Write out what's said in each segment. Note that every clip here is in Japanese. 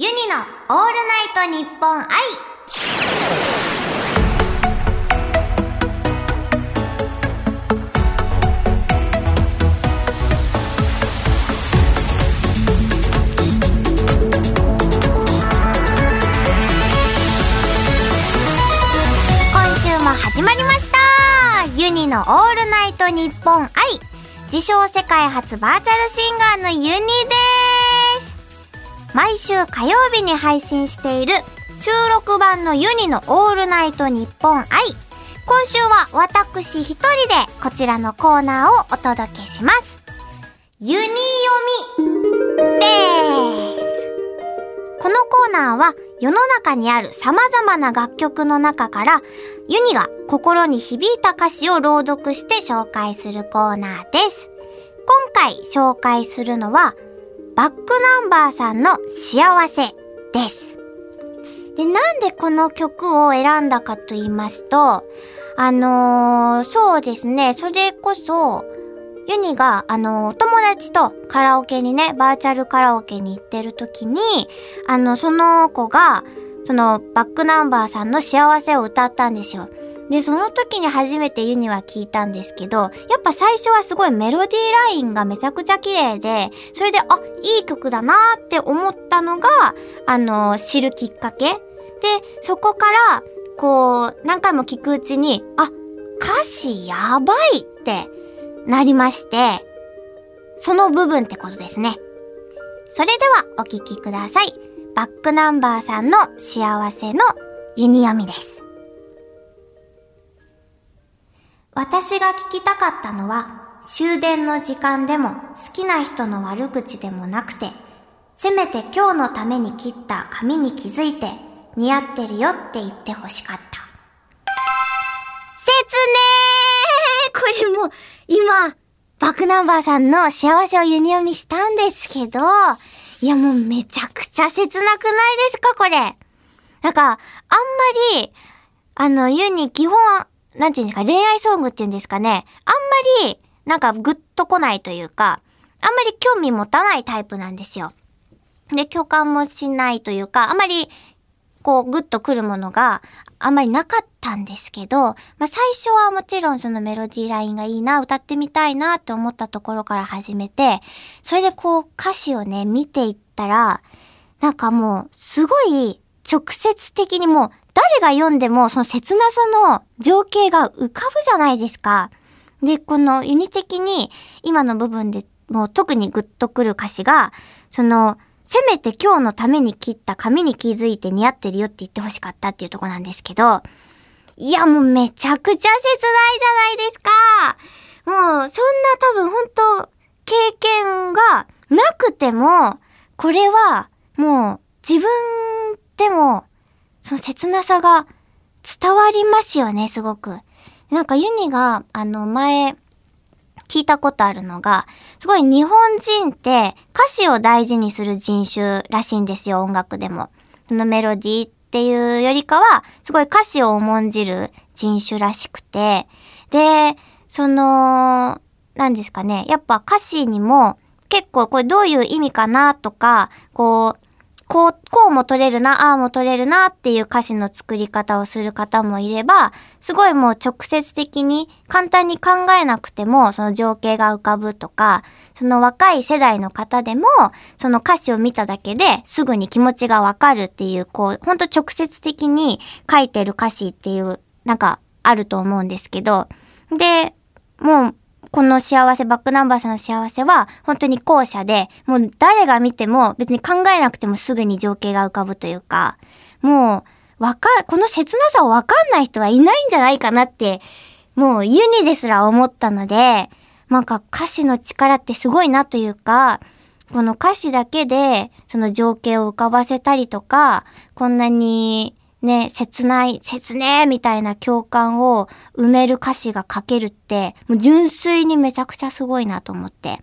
ユニのオールナイトニッポン愛今週も始まりました。ユニのオールナイトニッポン愛自称世界初バーチャルシンガーのユニです。毎週火曜日に配信している収録版のユニのオールナイトニッポン愛。今週は私一人でこちらのコーナーをお届けします。ユニ読みです。このコーナーは世の中にある様々な楽曲の中からユニが心に響いた歌詞を朗読して紹介するコーナーです。今回紹介するのはバックナンバーさんの幸せです。で、なんでこの曲を選んだかと言いますと、あのーそうですね、それこそ、ユニが、あの、お友達とカラオケにね、バーチャルカラオケに行ってる時に、あの、その子が、その、バックナンバーさんの幸せを歌ったんですよ。で、その時に初めてユニは聞いたんですけど、やっぱ最初はすごいメロディーラインがめちゃくちゃ綺麗で、それで、あ、いい曲だなーって思ったのが、あの、知るきっかけで、そこから、こう、何回も聞くうちに、あ、歌詞やばいってなりまして、その部分ってことですね。それではお聞きください。バックナンバーさんの幸せのユニ読みです。私が聞きたかったのは終電の時間でも好きな人の悪口でもなくて、せめて今日のために切った髪に気づいて似合ってるよって言って欲しかった。説明 これも今、バックナンバーさんの幸せをユニ読みしたんですけど、いやもうめちゃくちゃ切なくないですかこれ。なんか、あんまり、あの、ユニ基本、なんていうんですか、恋愛ソングっていうんですかね。あんまり、なんかグッと来ないというか、あんまり興味持たないタイプなんですよ。で、共感もしないというか、あまり、こう、グッと来るものがあんまりなかったんですけど、まあ最初はもちろんそのメロディーラインがいいな、歌ってみたいなって思ったところから始めて、それでこう歌詞をね、見ていったら、なんかもう、すごい直接的にもう、誰が読んでもその切なさの情景が浮かぶじゃないですか。で、このユニ的に今の部分でもう特にグッとくる歌詞が、その、せめて今日のために切った髪に気づいて似合ってるよって言ってほしかったっていうとこなんですけど、いやもうめちゃくちゃ切ないじゃないですか。もうそんな多分本当経験がなくても、これはもう自分でもその切なさが伝わりますよね、すごく。なんかユニがあの前、聞いたことあるのが、すごい日本人って歌詞を大事にする人種らしいんですよ、音楽でも。そのメロディーっていうよりかは、すごい歌詞を重んじる人種らしくて、で、その、なんですかね、やっぱ歌詞にも結構これどういう意味かなとか、こう、こう、こうも取れるな、ああも取れるなっていう歌詞の作り方をする方もいれば、すごいもう直接的に簡単に考えなくてもその情景が浮かぶとか、その若い世代の方でもその歌詞を見ただけですぐに気持ちがわかるっていう、こう、ほんと直接的に書いてる歌詞っていう、なんかあると思うんですけど、で、もう、この幸せ、バックナンバーさんの幸せは、本当に後者で、もう誰が見ても別に考えなくてもすぐに情景が浮かぶというか、もう、わか、この切なさをわかんない人はいないんじゃないかなって、もうユニですら思ったので、なんか歌詞の力ってすごいなというか、この歌詞だけで、その情景を浮かばせたりとか、こんなにね、切ない、切ねえみたいな共感を埋める歌詞が書けるって、もう純粋にめちゃくちゃすごいなと思って。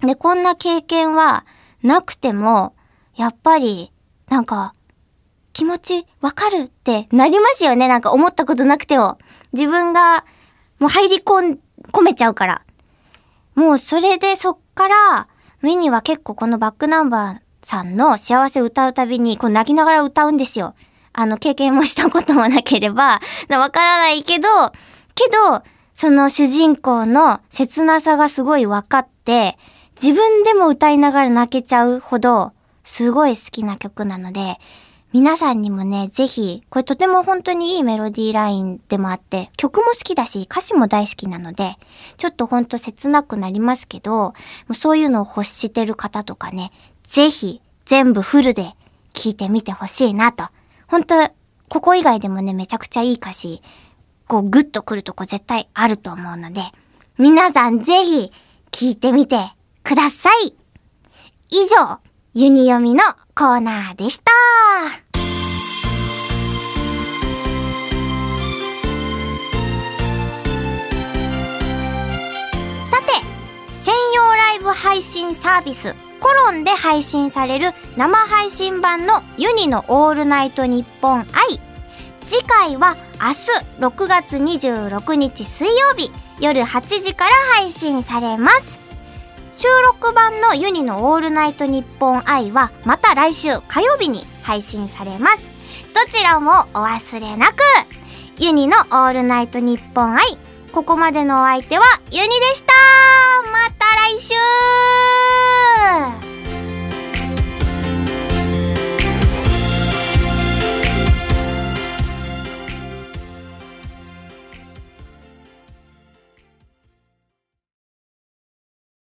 で、こんな経験はなくても、やっぱり、なんか、気持ちわかるってなりますよね。なんか思ったことなくても。自分がもう入り込、めちゃうから。もうそれでそっから、ミニは結構このバックナンバーさんの幸せを歌うたびに、こう泣きながら歌うんですよ。あの、経験もしたこともなければ、わからないけど、けど、その主人公の切なさがすごい分かって、自分でも歌いながら泣けちゃうほど、すごい好きな曲なので、皆さんにもね、ぜひ、これとても本当にいいメロディーラインでもあって、曲も好きだし、歌詞も大好きなので、ちょっとほんと切なくなりますけど、もうそういうのを欲してる方とかね、ぜひ、全部フルで聴いてみてほしいなと。本当ここ以外でもね、めちゃくちゃいい歌詞、こうグッとくるとこ絶対あると思うので、皆さんぜひ聴いてみてください以上、ユニ読みのコーナーでした。配信サービスコロンで配信される生配信版のユニのオールナイトニッポン愛。次回は明日6月26日水曜日夜8時から配信されます。収録版のユニのオールナイトニッポン愛はまた来週火曜日に配信されます。どちらもお忘れなくユニのオールナイトニッポン愛ここまでのお相手はユニでした来週